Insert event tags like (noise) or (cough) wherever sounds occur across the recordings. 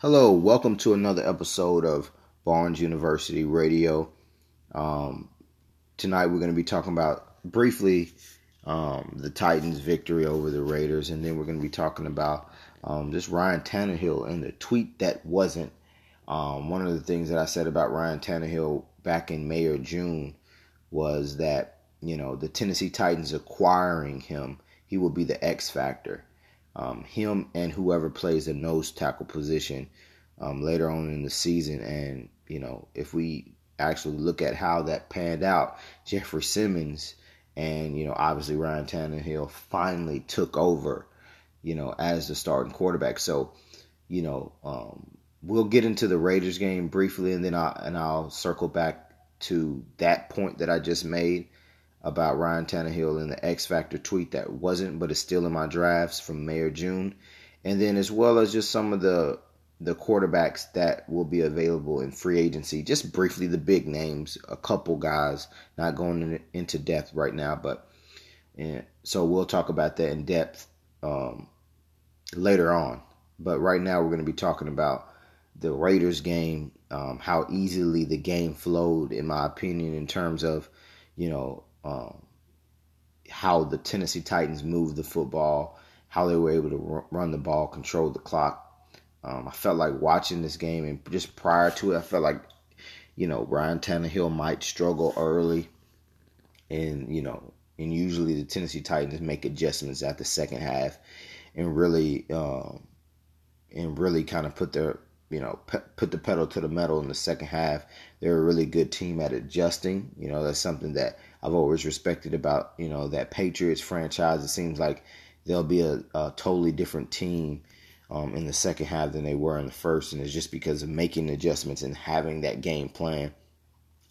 Hello, welcome to another episode of Barnes University Radio. Um, tonight we're going to be talking about briefly um, the Titans' victory over the Raiders, and then we're going to be talking about um, just Ryan Tannehill and the tweet that wasn't. Um, one of the things that I said about Ryan Tannehill back in May or June was that you know the Tennessee Titans acquiring him, he will be the X factor um, him and whoever plays the nose tackle position um, later on in the season. And you know, if we actually look at how that panned out, Jeffery Simmons and you know obviously Ryan Tannehill finally took over, you know, as the starting quarterback. So, you know, um, we'll get into the Raiders game briefly, and then I and I'll circle back to that point that I just made about Ryan Tannehill in the X Factor tweet that wasn't, but is still in my drafts from May or June, and then as well as just some of the the quarterbacks that will be available in free agency. Just briefly, the big names, a couple guys, not going into depth right now, but and so we'll talk about that in depth um, later on. But right now, we're going to be talking about the Raiders game, um, how easily the game flowed, in my opinion, in terms of you know um, how the Tennessee Titans moved the football, how they were able to run the ball, control the clock. Um, I felt like watching this game, and just prior to it, I felt like, you know, Ryan Tannehill might struggle early, and you know, and usually the Tennessee Titans make adjustments at the second half, and really, um, and really kind of put their you know, pe- put the pedal to the metal in the second half. They're a really good team at adjusting. You know, that's something that I've always respected about you know that Patriots franchise. It seems like they'll be a, a totally different team um, in the second half than they were in the first, and it's just because of making adjustments and having that game plan.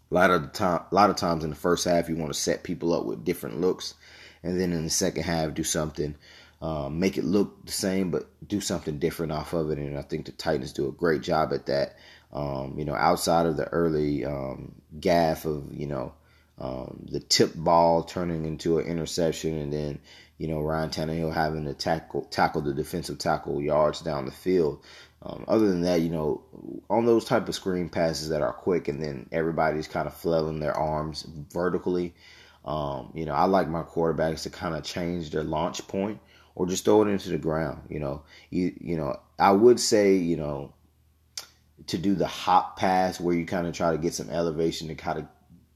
A lot of the time, a lot of times in the first half, you want to set people up with different looks, and then in the second half, do something, um, make it look the same, but do something different off of it. And I think the Titans do a great job at that. Um, you know, outside of the early um, gaff of you know um, the tip ball turning into an interception, and then you know Ryan Tannehill having to tackle tackle the defensive tackle yards down the field. Um, other than that, you know, on those type of screen passes that are quick, and then everybody's kind of flailing their arms vertically. Um, you know, I like my quarterbacks to kind of change their launch point or just throw it into the ground. You know, you you know, I would say you know to do the hop pass where you kind of try to get some elevation to kind of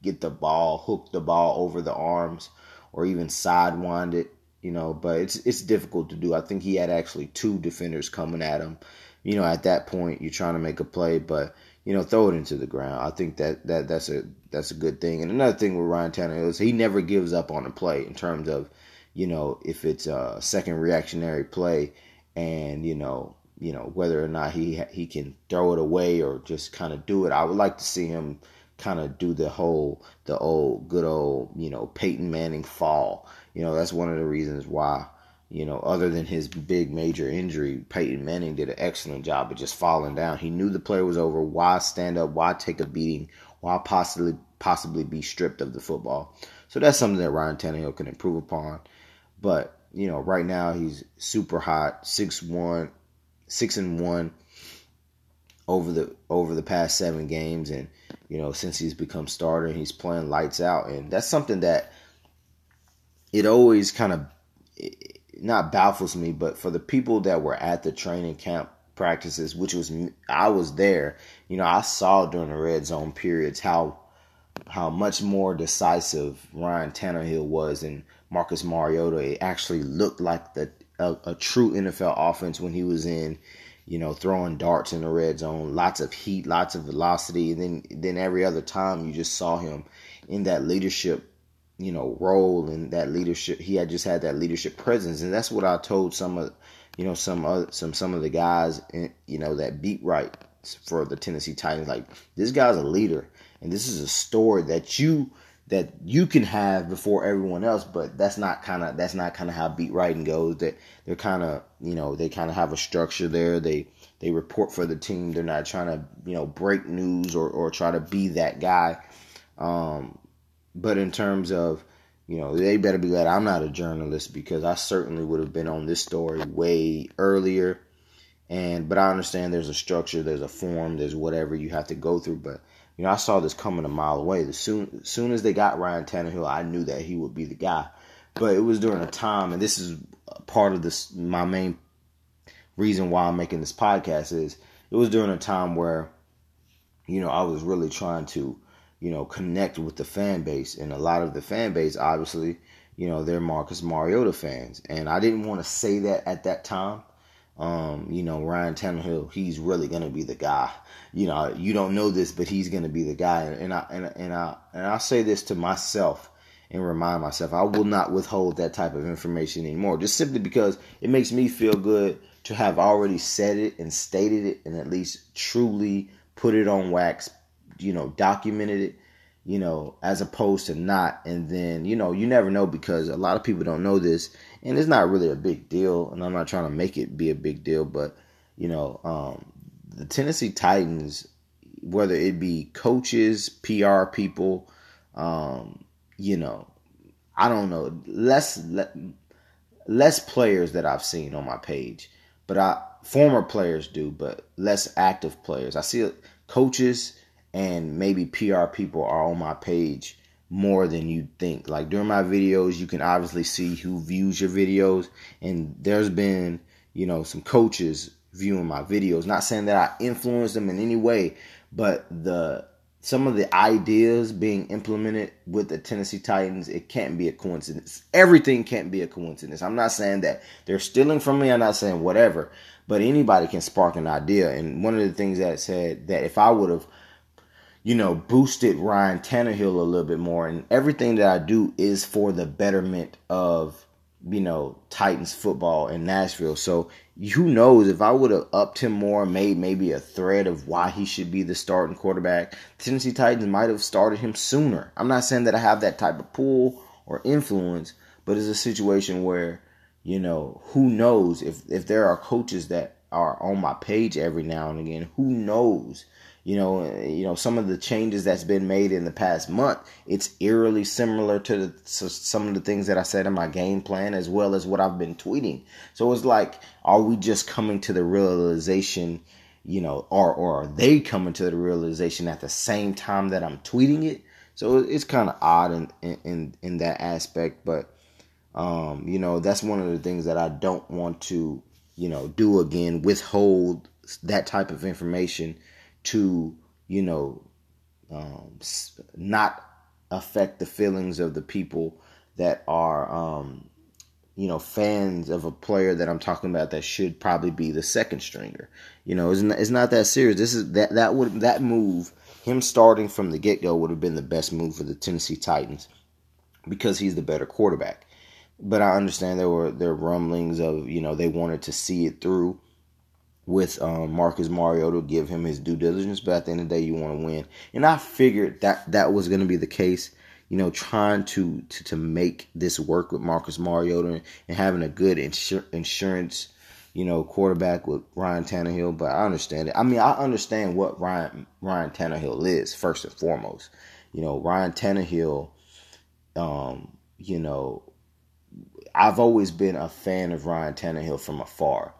get the ball, hook the ball over the arms, or even sidewind it. You know, but it's it's difficult to do. I think he had actually two defenders coming at him. You know, at that point, you're trying to make a play, but you know, throw it into the ground. I think that, that that's a that's a good thing. And another thing with Ryan Tannehill is he never gives up on a play in terms of, you know, if it's a second reactionary play, and you know, you know whether or not he he can throw it away or just kind of do it. I would like to see him kind of do the whole the old good old you know Peyton Manning fall. You know that's one of the reasons why you know other than his big major injury, Peyton Manning did an excellent job of just falling down. He knew the play was over. Why stand up? Why take a beating? Why possibly possibly be stripped of the football? So that's something that Ryan Tannehill can improve upon. But you know right now he's super hot, six one, six and one over the over the past seven games and you know, since he's become starter, and he's playing lights out, and that's something that it always kind of not baffles me, but for the people that were at the training camp practices, which was I was there, you know, I saw during the red zone periods how how much more decisive Ryan Tannehill was and Marcus Mariota. It actually looked like the a, a true NFL offense when he was in you know, throwing darts in the red zone, lots of heat, lots of velocity, and then then every other time you just saw him in that leadership, you know, role and that leadership. He had just had that leadership presence, and that's what I told some of, you know, some other, some some of the guys, in, you know, that beat right for the Tennessee Titans. Like this guy's a leader, and this is a story that you that you can have before everyone else, but that's not kind of that's not kind of how beat writing goes. That they're kind of you know they kind of have a structure there. They they report for the team. They're not trying to you know break news or or try to be that guy. Um, but in terms of you know they better be glad I'm not a journalist because I certainly would have been on this story way earlier. And but I understand there's a structure, there's a form, there's whatever you have to go through. But you know, I saw this coming a mile away. The soon as soon as they got Ryan Tannehill, I knew that he would be the guy. But it was during a time, and this is part of this. My main reason why I'm making this podcast is it was during a time where, you know, I was really trying to, you know, connect with the fan base, and a lot of the fan base, obviously, you know, they're Marcus Mariota fans, and I didn't want to say that at that time. Um, you know, Ryan Tannehill, he's really gonna be the guy. You know, you don't know this, but he's gonna be the guy. And I and and I and I say this to myself and remind myself I will not withhold that type of information anymore. Just simply because it makes me feel good to have already said it and stated it and at least truly put it on wax, you know, documented it, you know, as opposed to not. And then, you know, you never know because a lot of people don't know this and it's not really a big deal. And I'm not trying to make it be a big deal, but, you know, um, the Tennessee Titans, whether it be coaches, PR people, um, you know, I don't know, less less players that I've seen on my page, but I former players do, but less active players. I see coaches and maybe PR people are on my page more than you think. Like during my videos, you can obviously see who views your videos, and there's been you know some coaches viewing my videos. Not saying that I influence them in any way, but the some of the ideas being implemented with the Tennessee Titans, it can't be a coincidence. Everything can't be a coincidence. I'm not saying that they're stealing from me. I'm not saying whatever, but anybody can spark an idea. And one of the things that said that if I would have, you know, boosted Ryan Tannehill a little bit more, and everything that I do is for the betterment of you know, Titans football in Nashville. So who knows if I would have upped him more, made maybe a thread of why he should be the starting quarterback, Tennessee Titans might have started him sooner. I'm not saying that I have that type of pull or influence, but it's a situation where, you know, who knows if if there are coaches that are on my page every now and again, who knows you know, you know some of the changes that's been made in the past month. It's eerily similar to, the, to some of the things that I said in my game plan, as well as what I've been tweeting. So it's like, are we just coming to the realization, you know, or or are they coming to the realization at the same time that I'm tweeting it? So it's kind of odd in, in in that aspect, but um, you know, that's one of the things that I don't want to, you know, do again. Withhold that type of information to you know um, not affect the feelings of the people that are um, you know fans of a player that I'm talking about that should probably be the second stringer. You know, it's not, it's not that serious. This is that that would that move him starting from the get go would have been the best move for the Tennessee Titans because he's the better quarterback. But I understand there were there were rumblings of you know they wanted to see it through with um, Marcus Mariota, give him his due diligence. But at the end of the day, you want to win, and I figured that that was going to be the case. You know, trying to, to to make this work with Marcus Mariota and, having a good insur- insurance, you know, quarterback with Ryan Tannehill. But I understand it. I mean, I understand what Ryan Ryan Tannehill is first and foremost. You know, Ryan Tannehill. Um, you know, I've always been a fan of Ryan Tannehill from afar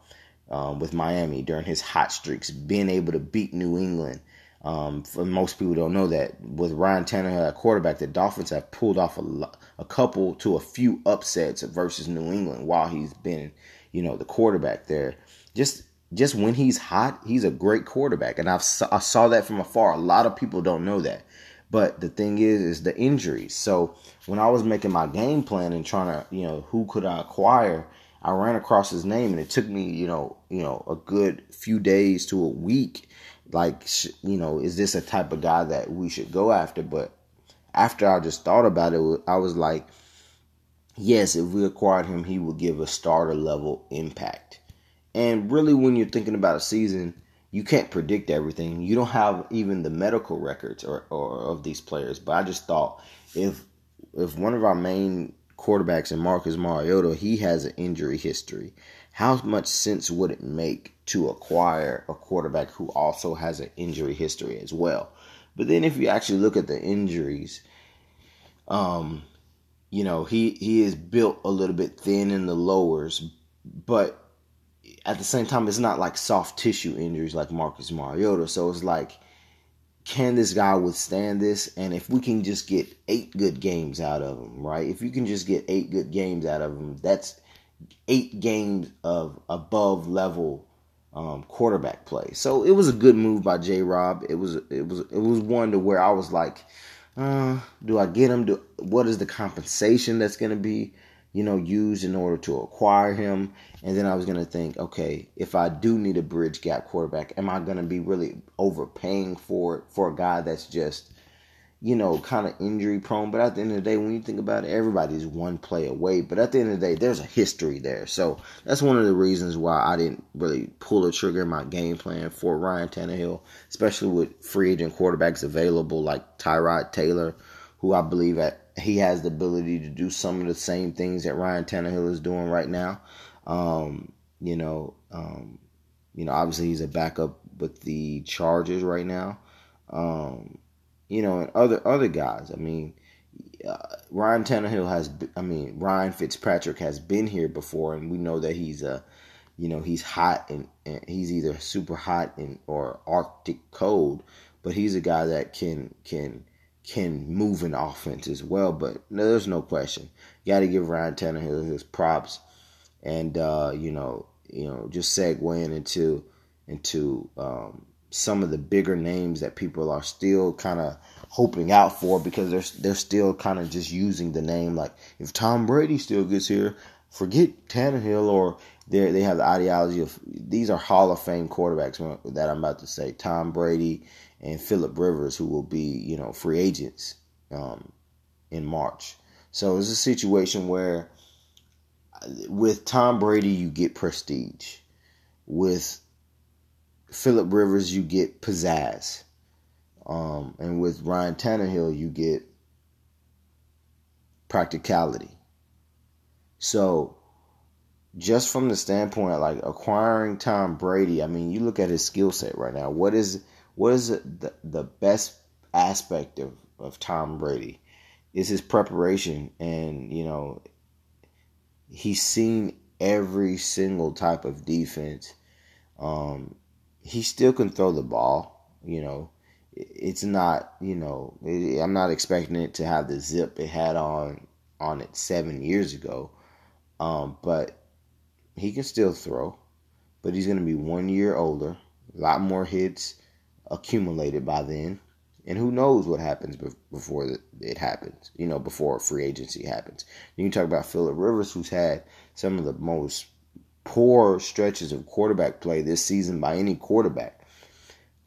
um, with Miami during his hot streaks, being able to beat New England. Um, for most people don't know that with Ryan Tannehill at quarterback, the Dolphins have pulled off a, a couple to a few upsets versus New England while he's been, you know, the quarterback there. Just just when he's hot, he's a great quarterback, and I've I saw that from afar. A lot of people don't know that, but the thing is, is the injuries. So when I was making my game plan and trying to, you know, who could I acquire, I ran across his name, and it took me, you know, you know, a good few days to a week. Like, you know, is this a type of guy that we should go after? But after I just thought about it, I was like, yes, if we acquired him, he would give a starter level impact. And really, when you're thinking about a season, you can't predict everything. You don't have even the medical records or, or of these players. But I just thought if if one of our main quarterbacks and Marcus Mariota, he has an injury history. How much sense would it make to acquire a quarterback who also has an injury history as well? But then if you actually look at the injuries, um, you know, he he is built a little bit thin in the lowers, but at the same time, it's not like soft tissue injuries like Marcus Mariota. So it's like, can this guy withstand this? And if we can just get eight good games out of him, right? If you can just get eight good games out of him, that's eight games of above level um, quarterback play. So it was a good move by J. Rob. It was it was it was one to where I was like, uh, do I get him? Do what is the compensation that's going to be? You know, used in order to acquire him. And then I was going to think, okay, if I do need a bridge gap quarterback, am I going to be really overpaying for for a guy that's just, you know, kind of injury prone? But at the end of the day, when you think about it, everybody's one play away. But at the end of the day, there's a history there. So that's one of the reasons why I didn't really pull the trigger in my game plan for Ryan Tannehill, especially with free agent quarterbacks available like Tyrod Taylor, who I believe at he has the ability to do some of the same things that Ryan Tannehill is doing right now. Um, you know, um, you know, obviously he's a backup with the Chargers right now. Um, you know, and other other guys. I mean, uh, Ryan Tannehill has. I mean, Ryan Fitzpatrick has been here before, and we know that he's a. You know, he's hot and, and he's either super hot and or Arctic cold, but he's a guy that can can can move an offense as well. But no, there's no question. Got to give Ryan Tannehill his props, and uh, you know, you know, just segueing into into um, some of the bigger names that people are still kind of hoping out for because they're they're still kind of just using the name. Like if Tom Brady still gets here, forget Tannehill or they they have the ideology of these are Hall of Fame quarterbacks that I'm about to say. Tom Brady and Philip Rivers, who will be, you know, free agents um, in March. So it's a situation where with Tom Brady, you get prestige. With Philip Rivers, you get pizzazz. Um, and with Ryan Tannehill, you get practicality. So, just from the standpoint like acquiring Tom Brady, I mean, you look at his skill set right now. What is what is the, the best aspect of, of Tom Brady? Is his preparation. And, you know, he's seen every single type of defense. Um, he still can throw the ball, you know. It's not, you know, I'm not expecting it to have the zip it had on on it seven years ago. Um, but he can still throw. But he's going to be one year older, a lot more hits, accumulated by then. And who knows what happens before it happens, you know, before free agency happens. You talk about Philip Rivers, who's had some of the most poor stretches of quarterback play this season by any quarterback.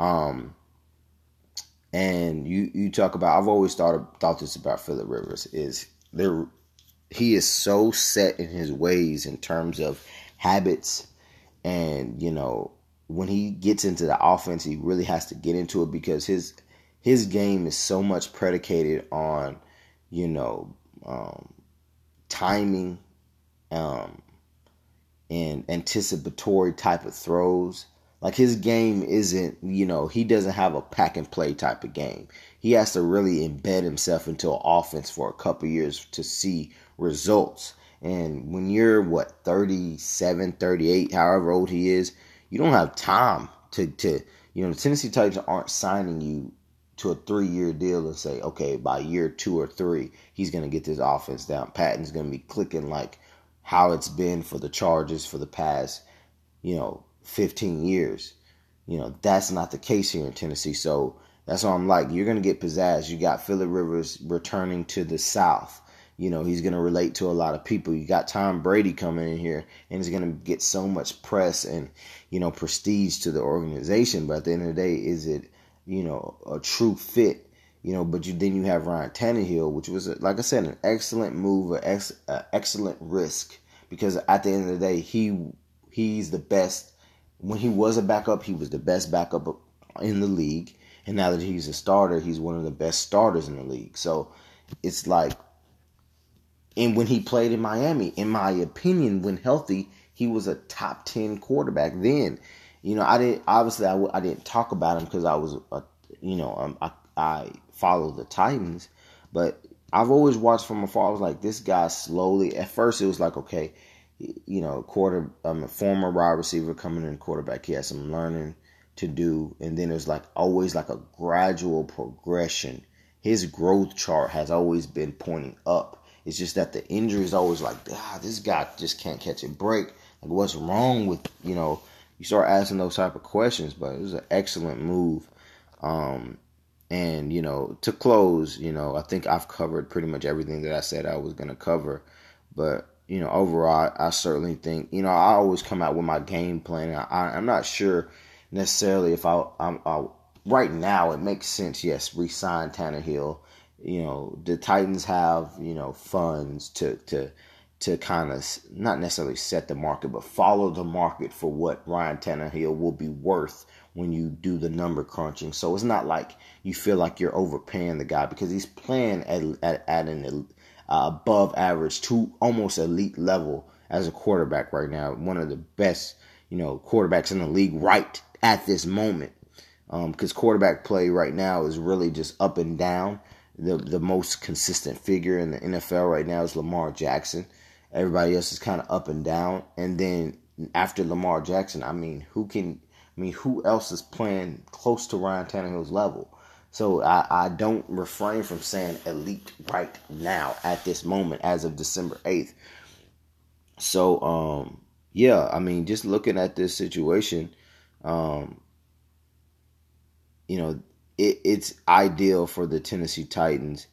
Um, and you you talk about I've always thought thought this about Philip Rivers is there he is so set in his ways in terms of habits and you know when he gets into the offense, he really has to get into it because his his game is so much predicated on, you know, um, timing, um, and anticipatory type of throws. Like his game isn't, you know, he doesn't have a pack and play type of game. He has to really embed himself into an offense for a couple years to see results. And when you're what 37, 38, however old he is, you don't have time to to you know the Tennessee Titans aren't signing you to a three year deal and say, okay, by year two or three, he's gonna get this offense down. Patton's gonna be clicking like how it's been for the Chargers for the past, you know, 15 years. You know, that's not the case here in Tennessee. So that's why I'm like, you're gonna get pizzazz. You got Philip Rivers returning to the South. You know, he's going to relate to a lot of people. You got Tom Brady coming in here and he's going to get so much press and, you know, prestige to the organization. But at the end of the day, is it, you know, a true fit? You know, but you then you have Ryan Tannehill, which was, like I said, an excellent move, an ex, excellent risk because at the end of the day, he he's the best. When he was a backup, he was the best backup in the league, and now that he's a starter, he's one of the best starters in the league. So it's like and when he played in Miami, in my opinion, when healthy, he was a top 10 quarterback then. You know, I didn't, obviously, I, didn't talk about him because I was, a, you know, um, I, I follow the Titans, but I've always watched from afar. I was like, this guy slowly, at first, it was like, okay, you know, quarter um, a former wide receiver coming in quarterback. He has some learning to do, and then there's like always like a gradual progression. His growth chart has always been pointing up. It's just that the injury is always like, ah, this guy just can't catch a break. Like, what's wrong with you know? You start asking those type of questions, but it was an excellent move. Um, and you know, to close, you know, I think I've covered pretty much everything that I said I was gonna cover. But you know, overall, I certainly think you know I always come out with my game plan. I, am not sure necessarily if I, I'm I, right now it makes sense. Yes, resign Tannehill. You know, the Titans have you know funds to to to kind of not necessarily set the market, but follow the market for what Ryan Tannehill will be worth when you do the number crunching. So it's not like you feel like you're overpaying the guy because he's playing at at, at an uh, above average to almost elite level as a quarterback right now. One of the best, you know, quarterbacks in the league right at this moment. Because um, quarterback play right now is really just up and down. The the most consistent figure in the NFL right now is Lamar Jackson. Everybody else is kind of up and down. And then after Lamar Jackson, I mean, who can I mean, who else is playing close to Ryan Tannehill's level? So I, I don't refrain from saying elite right now at this moment as of December 8th. So um yeah, I mean just looking at this situation, um you know, it, it's ideal for the Tennessee Titans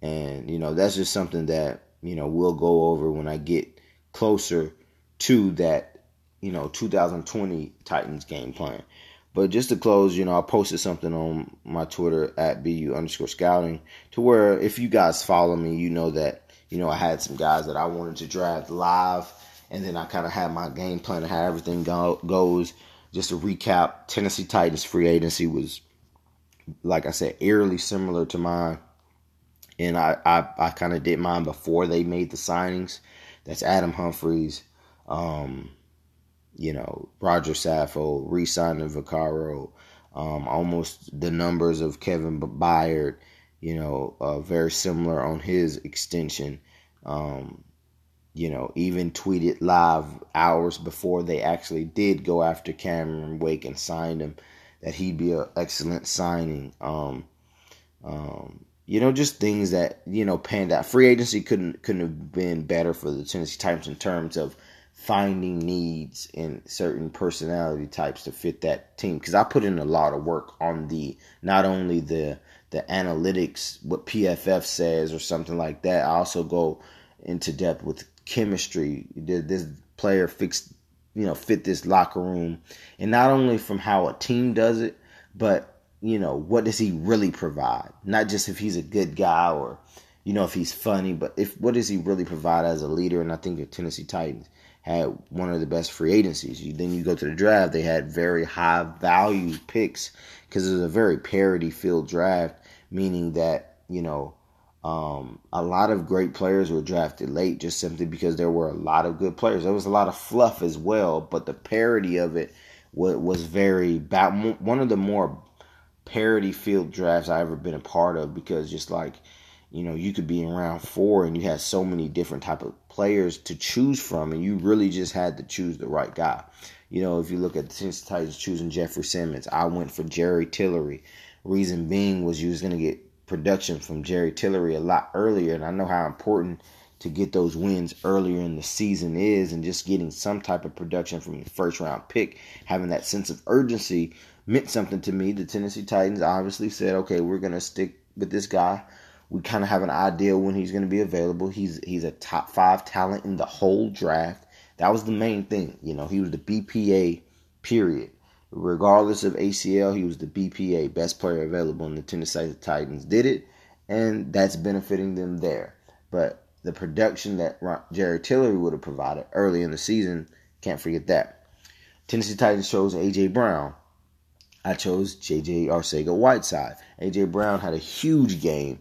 and you know, that's just something that, you know, we'll go over when I get closer to that you know 2020 Titans game plan. But just to close, you know, I posted something on my Twitter at bu underscore scouting to where if you guys follow me, you know that you know I had some guys that I wanted to draft live, and then I kind of had my game plan of how everything go, goes. Just to recap, Tennessee Titans free agency was, like I said, eerily similar to mine, and I I, I kind of did mine before they made the signings. That's Adam Humphries. Um, you know, Roger Saffold, re-signing Vaccaro, um, almost the numbers of Kevin Byard, you know, uh, very similar on his extension. Um, you know, even tweeted live hours before they actually did go after Cameron Wake and signed him that he'd be an excellent signing. Um, um, you know, just things that you know panned out. Free agency couldn't couldn't have been better for the Tennessee Titans in terms of finding needs in certain personality types to fit that team because I put in a lot of work on the not only the the analytics what PFF says or something like that I also go into depth with chemistry did this player fix you know fit this locker room. And not only from how a team does it but you know what does he really provide? Not just if he's a good guy or you know if he's funny but if what does he really provide as a leader? And I think the Tennessee Titans had one of the best free agencies. You, then you go to the draft, they had very high value picks because it was a very parity filled draft, meaning that, you know, um, a lot of great players were drafted late just simply because there were a lot of good players. There was a lot of fluff as well, but the parity of it was, was very one of the more parity field drafts I ever been a part of because just like you know you could be in round four and you had so many different type of players to choose from, and you really just had to choose the right guy. You know, if you look at the Tennessee Titans choosing Jeffery Simmons, I went for Jerry Tillery. Reason being was you was to get production from Jerry Tillery a lot earlier, and I know how important to get those wins earlier in the season is, and just getting some type of production from your first round pick, having that sense of urgency meant something to me. The Tennessee Titans obviously said, okay, we're to stick with this guy we kind of have an idea when he's going to be available. He's he's a top five talent in the whole draft. That was the main thing. You know, he was the BPA period. Regardless of ACL, he was the BPA, best player available, and the Tennessee Titans did it, and that's benefiting them there. But the production that Jerry Tillery would have provided early in the season, can't forget that. Tennessee Titans chose A.J. Brown. I chose J.J. Arcega Whiteside. A.J. Brown had a huge game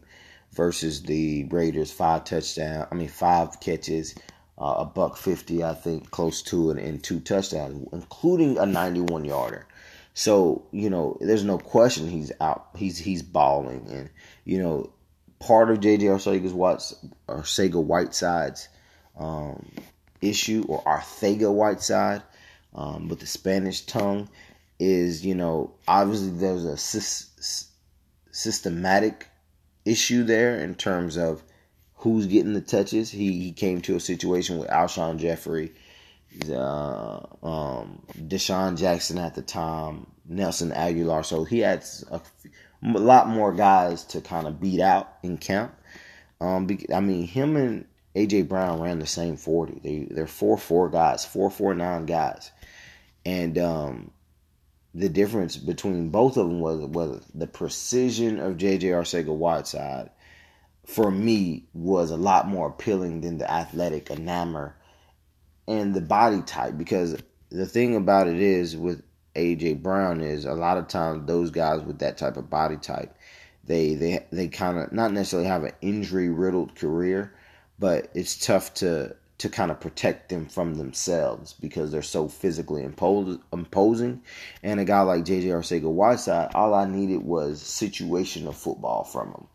versus the Raiders. Five touchdown. I mean, five catches, uh, a buck fifty, I think, close to it, and two touchdowns, including a ninety-one yarder. So you know, there's no question he's out. He's he's balling, and you know, part of JJ Arcega's White's or Arcega Whiteside's um, issue or Arcega-Whiteside um, with the Spanish tongue is, you know, obviously there's a sy- systematic issue there in terms of who's getting the touches. He, he came to a situation with Alshon Jeffery, uh, um, DeSean Jackson at the time, Nelson Agholor. So he had a, a lot more guys to kind of beat out in camp. Um, I mean, him and AJ Brown ran the same 40. They they're four four guys, four four nine guys, and um, the difference between both of them was was the precision of JJ Arcega-Whiteside for me was a lot more appealing than the athletic enamor and the body type because the thing about it is with AJ Brown is a lot of times those guys with that type of body type they they they kind of not necessarily have an injury riddled career but it's tough to to kind of protect them from themselves because they're so physically imposing. And a guy like JJ Arcega-Whiteside, all I needed was situational football from him.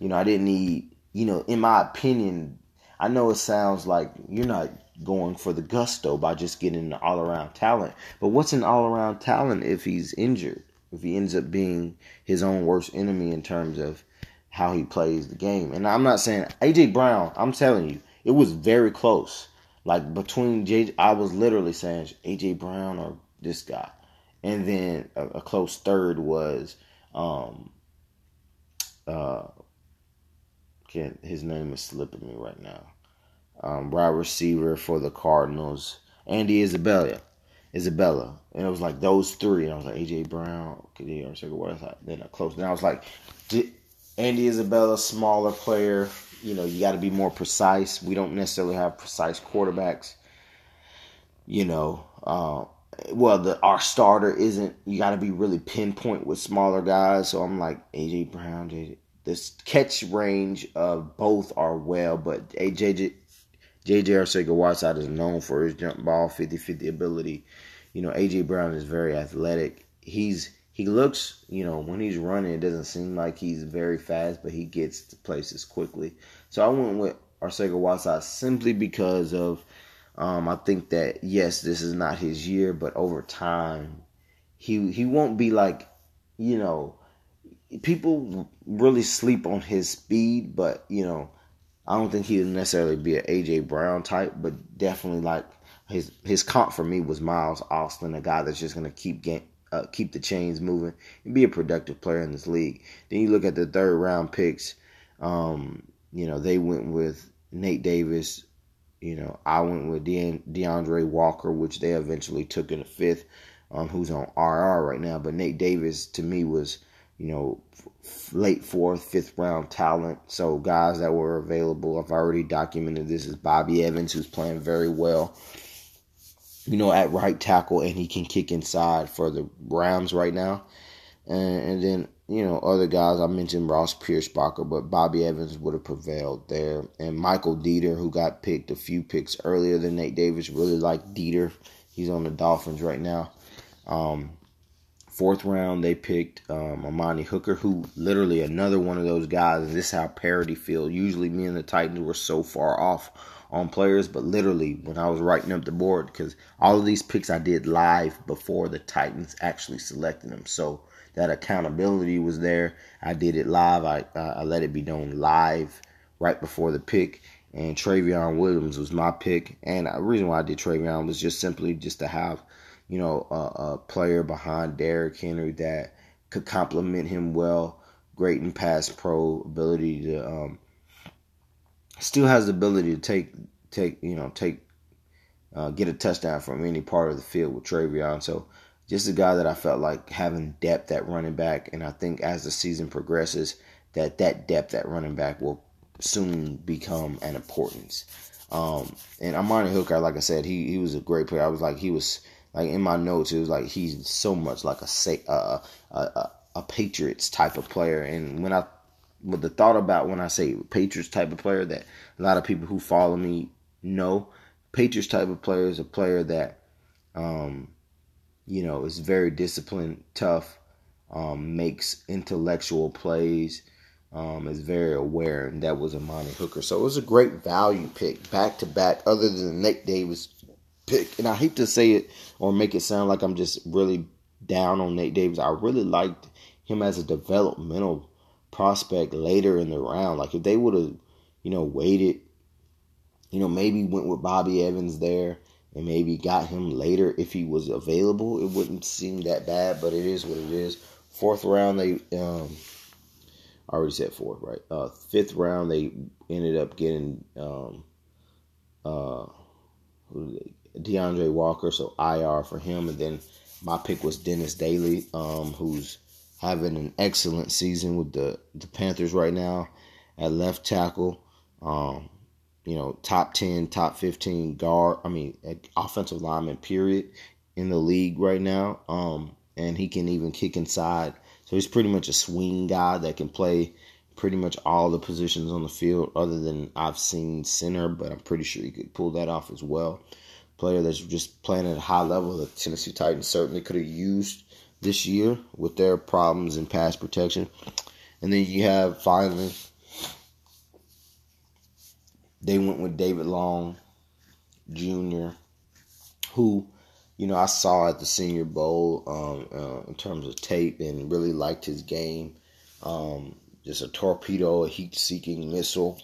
You know, I didn't need, you know, in my opinion, I know it sounds like you're not going for the gusto by just getting an all around talent. But what's an all around talent if he's injured? If he ends up being his own worst enemy in terms of how he plays the game. And I'm not saying AJ Brown, I'm telling you, it was very close. Like between J, I was literally saying AJ Brown or this guy, and then a, a close third was, um, uh, can his name is slipping me right now. Um, wide receiver for the Cardinals, Andy Isabella, Isabella, and it was like those three, and I was like AJ Brown, I thought. Then I close, and I was like, Andy Isabella, smaller player, you know, you got to be more precise. We don't necessarily have precise quarterbacks. You know, uh, well, the our starter isn't. You got to be really pinpoint with smaller guys. So I'm like AJ Brown, JJ. This catch range of both are well, but AJ JJ Arcega-Whiteside is known for his jump ball 50-50 ability. You know, AJ Brown is very athletic. He's he looks, you know, when he's running, it doesn't seem like he's very fast, but he gets to places quickly. So I went with Arcega-Whiteside simply because of, um, I think that yes, this is not his year, but over time, he he won't be like, you know, people really sleep on his speed, but you know, I don't think he'll necessarily be an AJ Brown type, but definitely like his his comp for me was Miles Austin, a guy that's just gonna keep getting uh, keep the chains moving and be a productive player in this league. Then you look at the third round picks. Um, you know, they went with Nate Davis. You know, I went with De- D'Andre Walker, which they eventually took in the fifth, um, who's on RR right now. But Nate Davis, to me, was, you know, f- late fourth, fifth round talent. So guys that were available, I've already documented this is Bobby Evans, who's playing very well you know, at right tackle, and he can kick inside for the Rams right now. And, and then, you know, other guys, I mentioned Ross Pierschbacher, but Bobby Evans would have prevailed there. And Michael Deiter, who got picked a few picks earlier than Nate Davis, really liked Deiter. He's on the Dolphins right now. Um, fourth round, they picked um, Amani Hooker, who literally another one of those guys. And this is how parity feel. Usually, me and the Titans were so far off on players, but literally when I was writing up the board, because all of these picks I did live before the Titans actually selected them, so that accountability was there. I did it live. I I let it be known live right before the pick. And Trayveon Williams was my pick, and the reason why I did Trayveon was just simply just to have, you know, a, a player behind Derrick Henry that could complement him well, great in pass pro ability to um, still has the ability to take take you know take uh, get a touchdown from any part of the field with Trayveon. So just a guy that I felt like having depth at running back, and I think as the season progresses, that that depth at running back will soon become an importance. Um, and Amani Hooker, like I said, he he was a great player. I was like he was like in my notes, it was like he's so much like a a, a, a Patriots type of player. And when I with the thought about when I say Patriots type of player that a lot of people who follow me know. Patriots type of player is a player that, um, you know, is very disciplined, tough, um, makes intellectual plays, um, is very aware, and that was Amani Hooker. So it was a great value pick, back to back, other than Nate Davis pick. And I hate to say it or make it sound like I'm just really down on Nate Davis. I really liked him as a developmental prospect later in the round. Like if they would have, you know, waited, you know, maybe went with Bobby Evans there and maybe got him later if he was available, it wouldn't seem that bad. But it is what it is. Fourth round, they um, I already said fourth, right? Uh, fifth round, they ended up getting um, uh, D'Andre Walker, so IR for him, and then my pick was Dennis Daley, um, who's having an excellent season with the the Panthers right now at left tackle. Um, you know, top ten, top fifteen guard. I mean, offensive lineman. Period in the league right now. Um, and he can even kick inside. So he's pretty much a swing guy that can play pretty much all the positions on the field, other than I've seen center, but I'm pretty sure he could pull that off as well. Player that's just playing at a high level. The Tennessee Titans certainly could have used this year with their problems in pass protection. And then you have finally, they went with David Long Jr., who, you know, I saw at the Senior Bowl um, uh, in terms of tape and really liked his game. Um, just a torpedo, a heat seeking missile,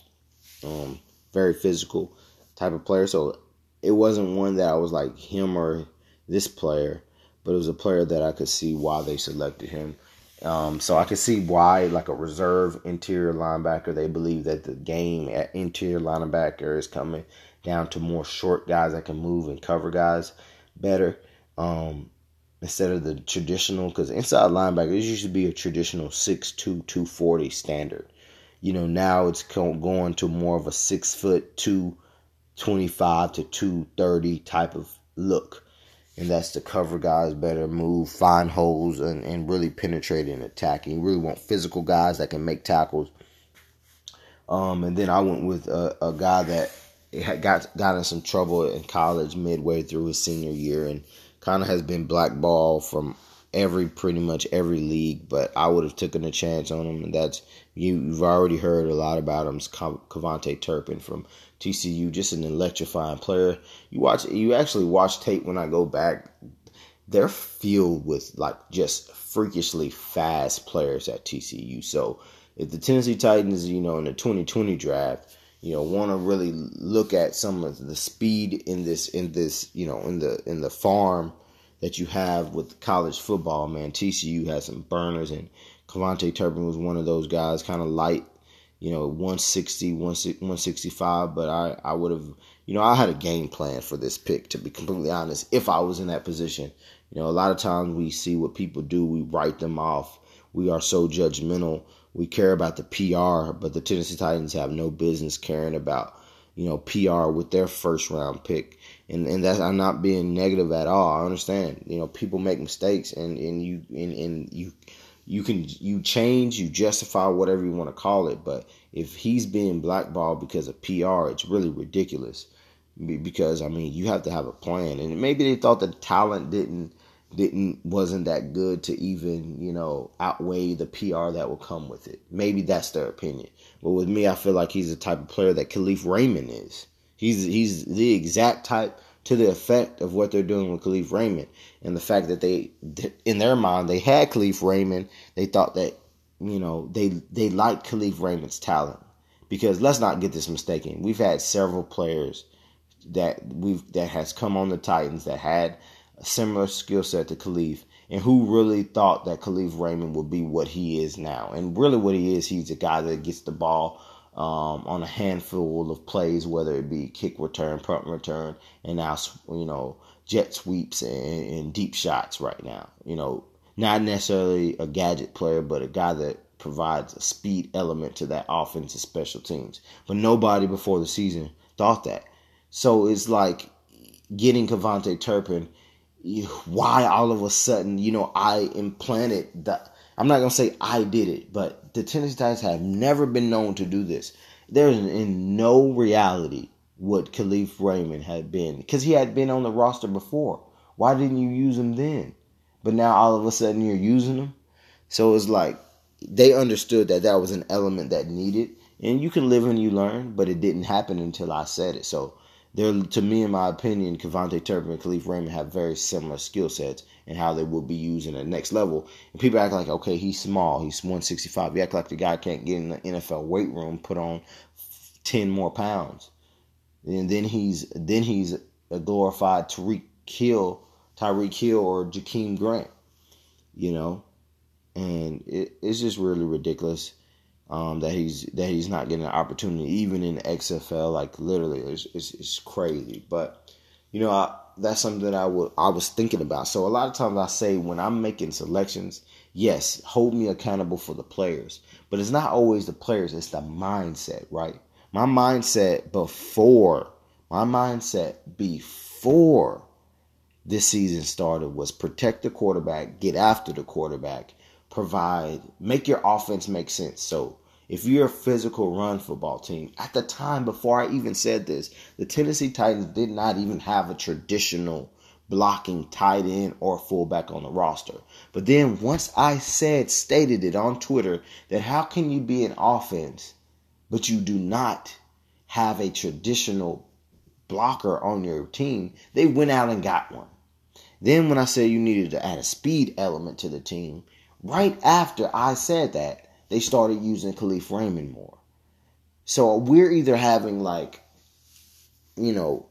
um, very physical type of player. So it wasn't one that I was like him or this player but it was a player that I could see why they selected him. Um, so I could see why, like a reserve interior linebacker, they believe that the game at interior linebacker is coming down to more short guys that can move and cover guys better um, instead of the traditional. Because inside linebacker, used to be a traditional 6'2", 240 standard. You know, now it's going to more of a six foot two, 25 to 230 type of look and that's to cover guys better, move, find holes, and, and really penetrate and attack. And you really want physical guys that can make tackles. Um, and then I went with a, a guy that had got got in some trouble in college midway through his senior year, and kind of has been blackballed from every pretty much every league. But I would have taken a chance on him, and that's you, you've already heard a lot about him. KaVontae Turpin from TCU, just an electrifying player. You watch, you actually watch tape when I go back. They're filled with like just freakishly fast players at TCU. So if the Tennessee Titans, you know, in the 2020 draft, you know, want to really look at some of the speed in this, in this, you know, in the in the farm that you have with college football, man. TCU has some burners, and KaVontae Turpin was one of those guys, kind of light you know 160 165 but i i would have you know i had a game plan for this pick to be completely honest if i was in that position. You know a lot of times we see what people do we write them off. We are so judgmental. We care about the pr but the tennessee titans have no business caring about you know pr with their first round pick and and that's i'm not being negative at all i understand you know people make mistakes and and you and, and you you can you change, you justify whatever you want to call it, but if he's being blackballed because of PR, it's really ridiculous. Because I mean, you have to have a plan, and maybe they thought the talent didn't didn't wasn't that good to even you know outweigh the PR that will come with it. Maybe that's their opinion, but with me, I feel like he's the type of player that Kalif Raymond is. He's he's the exact type to the effect of what they're doing with Kalif Raymond and the fact that they, in their mind, they had Kalif Raymond. They thought that you know they they liked Kalif Raymond's talent because let's not get this mistaken. We've had several players that we've that has come on the Titans that had a similar skill set to Kalif and who really thought that Kalif Raymond would be what he is now. And really what he is, he's a guy that gets the ball um, on a handful of plays, whether it be kick return, punt return, and now you know jet sweeps and, and deep shots. Right now, you know, not necessarily a gadget player, but a guy that provides a speed element to that offense and special teams. But nobody before the season thought that. So it's like getting KaVontae Turpin. Why all of a sudden, you know, I implanted that I'm not gonna say I did it, but the Tennessee Titans have never been known to do this. There's in no reality what Kalif Raymond had been because he had been on the roster before. Why didn't you use him then? But now all of a sudden you're using him. So it's like they understood that that was an element that needed, and you can live and you learn, but it didn't happen until I said it. So they're to me, in my opinion, KaVontae Turpin and Kalif Raymond have very similar skill sets and how they will be used in the next level. And people act like, okay, he's small, he's 165. You act like the guy can't get in the NFL weight room, put on 10 more pounds, and then he's then he's a glorified Tariq Hill, Tyreek Hill or Jakeem Grant, you know, and it, it's just really ridiculous um, that he's that he's not getting an opportunity even in XFL. Like literally, it's it's, it's crazy. But you know, I, that's something that I would I was thinking about. So a lot of times I say when I'm making selections, yes, hold me accountable for the players, but it's not always the players. It's the mindset, right? My mindset before my mindset before this season started was protect the quarterback, get after the quarterback, provide, make your offense make sense. So if you're a physical run football team, at the time before I even said this, the Tennessee Titans did not even have a traditional blocking tight end or fullback on the roster. But then once I said, stated it on Twitter that how can you be an offense, but you do not have a traditional blocker on your team, they went out and got one. Then when I said you needed to add a speed element to the team, right after I said that, they started using Kalif Raymond more. So we're either having like, you know,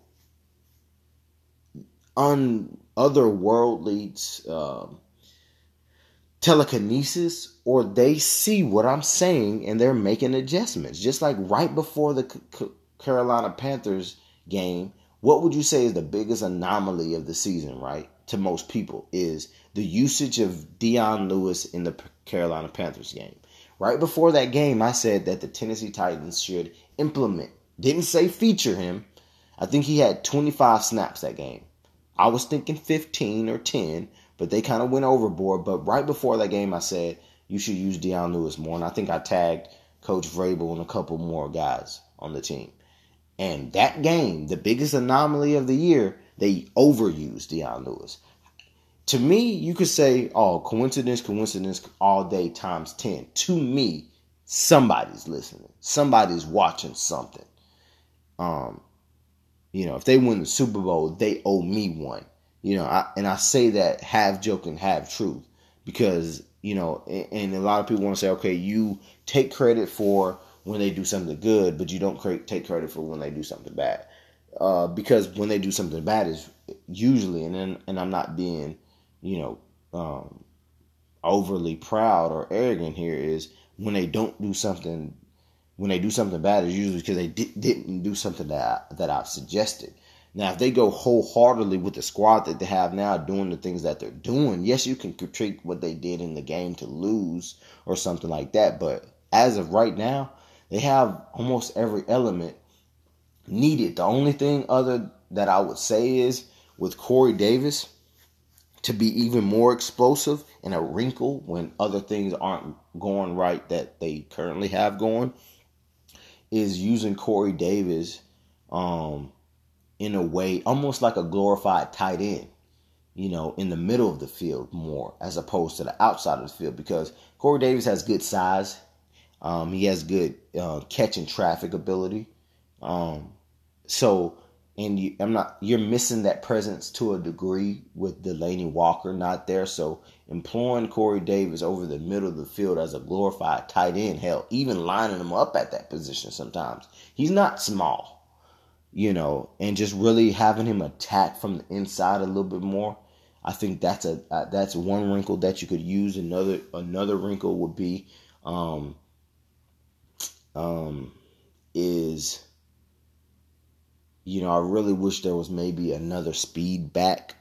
un otherworldly um, telekinesis, or they see what I'm saying and they're making adjustments. Just like right before the C- Carolina Panthers game, what would you say is the biggest anomaly of the season, right? To most people, is the usage of Dion Lewis in the Carolina Panthers game. Right before that game, I said that the Tennessee Titans should implement, didn't say feature him. I think he had 25 snaps that game. I was thinking 15 or 10, but they kind of went overboard. But right before that game, I said you should use Dion Lewis more. And I think I tagged Coach Vrabel and a couple more guys on the team. And that game, the biggest anomaly of the year, they overused Dion Lewis. To me, you could say, oh, coincidence, coincidence all day times 10. To me, somebody's listening. Somebody's watching something. Um, you know, if they win the Super Bowl, they owe me one. You know, I, and I say that half joking, half truth, because you know, and, and a lot of people want to say, okay, you take credit for when they do something good, but you don't take credit for when they do something bad. Uh, because when they do something bad is usually, and and I'm not being, you know, um, overly proud or arrogant here is when they don't do something, when they do something bad is usually because they di- didn't do something that I, that I've suggested. Now, if they go wholeheartedly with the squad that they have now, doing the things that they're doing, yes, you can critique what they did in the game to lose or something like that. But as of right now, they have almost every element needed. The only thing other that I would say is with Corey Davis to be even more explosive and a wrinkle when other things aren't going right that they currently have going is using Corey Davis um, in a way almost like a glorified tight end, you know, in the middle of the field more as opposed to the outside of the field because Corey Davis has good size. Um, he has good uh, catching traffic ability. Um, so, and you, I'm not, you're missing that presence to a degree with Delanie Walker not there. So, employing Corey Davis over the middle of the field as a glorified tight end, hell, even lining him up at that position sometimes. He's not small, you know, and just really having him attack from the inside a little bit more. I think that's a uh, that's one wrinkle that you could use. Another another wrinkle would be um, um, is, you know, I really wish there was maybe another speed back,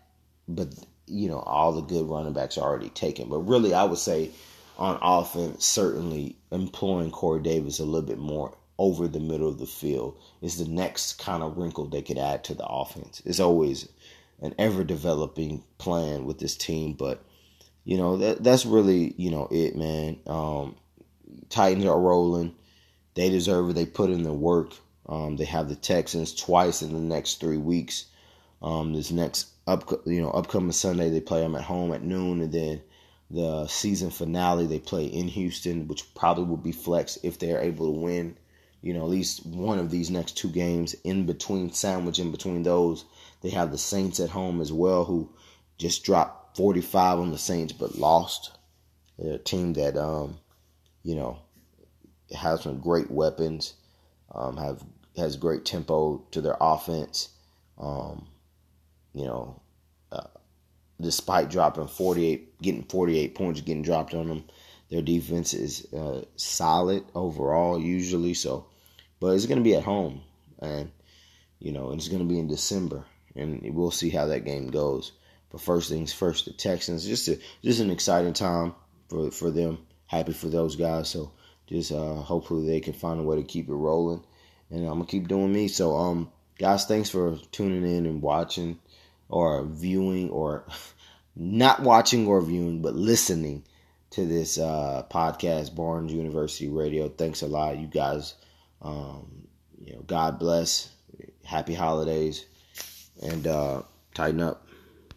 but you know, all the good running backs are already taken. But really, I would say on offense, certainly employing Corey Davis a little bit more over the middle of the field is the next kind of wrinkle they could add to the offense. It's always an ever developing plan with this team, but you know that that's really you know it, man. Um, Titans are rolling. They deserve it. They put in the work. Um, they have the Texans twice in the next three weeks. Um, this next up, you know, upcoming Sunday they play them at home at noon, and then the season finale. They play in Houston, which probably will be flex if they're able to win. You know, at least one of these next two games in between, sandwich in between those. They have the Saints at home as well, who just dropped 45 on the Saints but lost. They're a team that, um, you know, has some great weapons, um, have has great tempo to their offense. Um, you know, uh, despite dropping 48, getting 48 points, getting dropped on them, their defense is uh, solid overall usually. So, but it's going to be at home, and you know, it's going to be in December, and we'll see how that game goes. But first things first, the Texans just a, just an exciting time for for them. Happy for those guys. So just uh, hopefully they can find a way to keep it rolling, and I'm gonna keep doing me. So um, guys, thanks for tuning in and watching, or viewing, or (laughs) not watching or viewing, but listening to this uh, podcast, Barnes University Radio. Thanks a lot, you guys. Um, you know, God bless. Happy holidays, and uh, tighten up.